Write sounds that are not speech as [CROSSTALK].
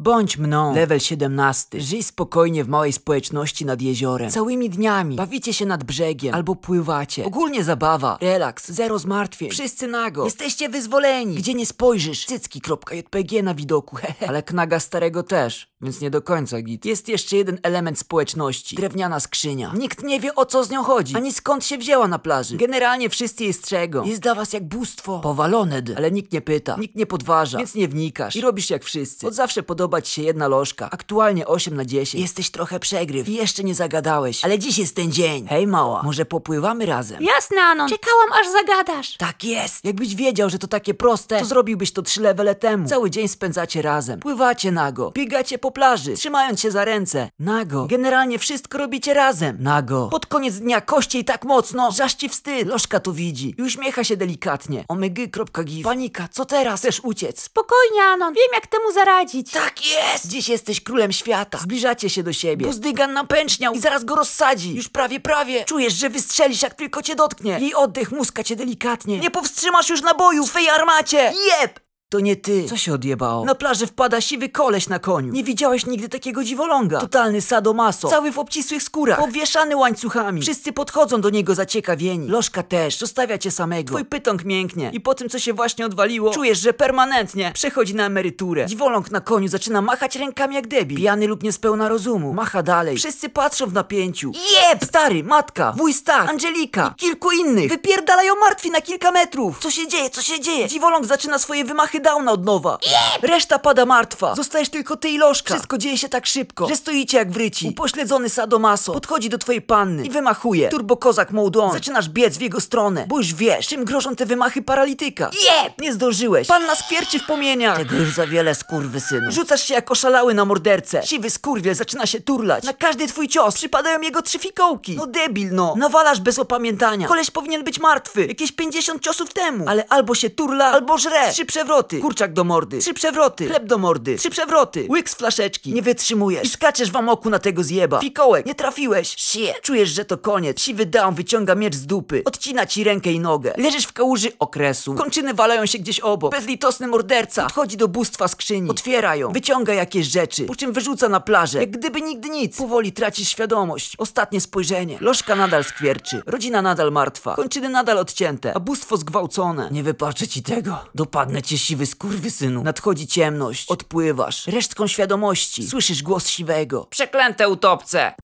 Bądź mną. Level 17. Żyj spokojnie w małej społeczności nad jeziorem. Całymi dniami. Bawicie się nad brzegiem. Albo pływacie. Ogólnie zabawa. Relaks. Zero zmartwień. Wszyscy nago. Jesteście wyzwoleni. Gdzie nie spojrzysz. Cycki.jpg na widoku. hehe. [LAUGHS] Ale knaga starego też. Więc nie do końca git. Jest jeszcze jeden element społeczności. Drewniana skrzynia. Nikt nie wie o co z nią chodzi. Ani skąd się wzięła na plaży. Generalnie wszyscy jej strzegą. Jest dla was jak bóstwo. Powalone, d- ale nikt nie pyta. Nikt nie podważa. Więc nie wnikasz. I robisz jak wszyscy. Od zawsze podoba ci się jedna lożka. Aktualnie 8 na 10. Jesteś trochę przegryw. I jeszcze nie zagadałeś. Ale dziś jest ten dzień. Hej mała, może popływamy razem? Jasne, Anon. Czekałam, aż zagadasz. Tak jest! Jakbyś wiedział, że to takie proste, to zrobiłbyś to trzy levele temu. Cały dzień spędzacie razem. Pływacie nago, biegacie po plaży, trzymając się za ręce. Nago. Generalnie wszystko robicie razem. Nago. Pod koniec dnia kościej tak mocno, że aż ci wstyd. Lożka to widzi i uśmiecha się delikatnie. Omygy.gif. Panika, co teraz? Chcesz uciec? Spokojnie, Anon. Wiem, jak temu zaradzić. Tak jest! Dziś jesteś królem świata. Zbliżacie się do siebie. Buzdygan napęczniał i zaraz go rozsadzi. Już prawie, prawie. Czujesz, że wystrzelisz, jak tylko cię dotknie. Jej oddech muska cię delikatnie. Nie powstrzymasz już naboju w swej armacie. Jeb! To nie ty. Co się odjebało? Na plaży wpada siwy koleś na koniu. Nie widziałeś nigdy takiego dziwoląga. Totalny sadomaso. Cały w obcisłych skórach. Obwieszany łańcuchami. Wszyscy podchodzą do niego zaciekawieni. Lożka też. Zostawia cię samego. Twój pytonk mięknie. I po tym, co się właśnie odwaliło, czujesz, że permanentnie przechodzi na emeryturę. Dziwoląg na koniu zaczyna machać rękami jak debil. Pijany lub niespełna rozumu. Macha dalej. Wszyscy patrzą w napięciu. Jeb! Stary, matka, wuj Stach, Angelika i kilku innych. Wypierdalają martwi na kilka metrów. Co się dzieje? Co się dzieje? Dziwoląg zaczyna swoje wymachy downa od nowa. Reszta pada martwa. Zostajesz tylko ty i Lożka. Wszystko dzieje się tak szybko, że stoicie jak wryci. Upośledzony sadomaso podchodzi do twojej panny i wymachuje. Turbokozak Mołdon. Zaczynasz biec w jego stronę, bo już wiesz, czym grożą te wymachy paralityka. Jeb! Nie zdążyłeś. Panna skwierczy w płomieniach. Tego już za wiele, skurwysynu. Rzucasz się jak oszalały na mordercę. Siwy skurwiel zaczyna się turlać. Na każdy twój cios przypadają jego trzy fikołki. No debil, no. Nawalasz bez opamiętania. Koleś powinien być martwy. Jakieś 50 ciosów temu. Ale albo się turla, albo żre. Trzy przewroty. Kurczak do mordy. Trzy przewroty. Chleb do mordy. Trzy przewroty. Łyk z flaszeczki. Nie wytrzymujesz. I skaczesz w amoku na tego zjeba. Fikołek. Nie trafiłeś. Shit. Czujesz, że to koniec. Siwy down wyciąga miecz z dupy. Odcina ci rękę i nogę. Leżysz w kałuży okresu. Kończyny walają się gdzieś obok. Bezlitosny morderca. Podchodzi do bóstwa skrzyni. Otwiera ją. Wyciąga jakieś rzeczy. Po czym wyrzuca na plażę. Jak gdyby nigdy nic. Powoli tracisz świadomość. Ostatnie spojrzenie. Lożka nadal skwierczy. Rodzina nadal martwa. Kończyny nadal odcięte. A bóstwo zgwałcone. Nie wypaczę ci tego. Dopadnę cię siwy skurwysynu. Nadchodzi ciemność. Odpływasz. Resztką świadomości. Słyszysz głos siwego. Przeklęte utopce.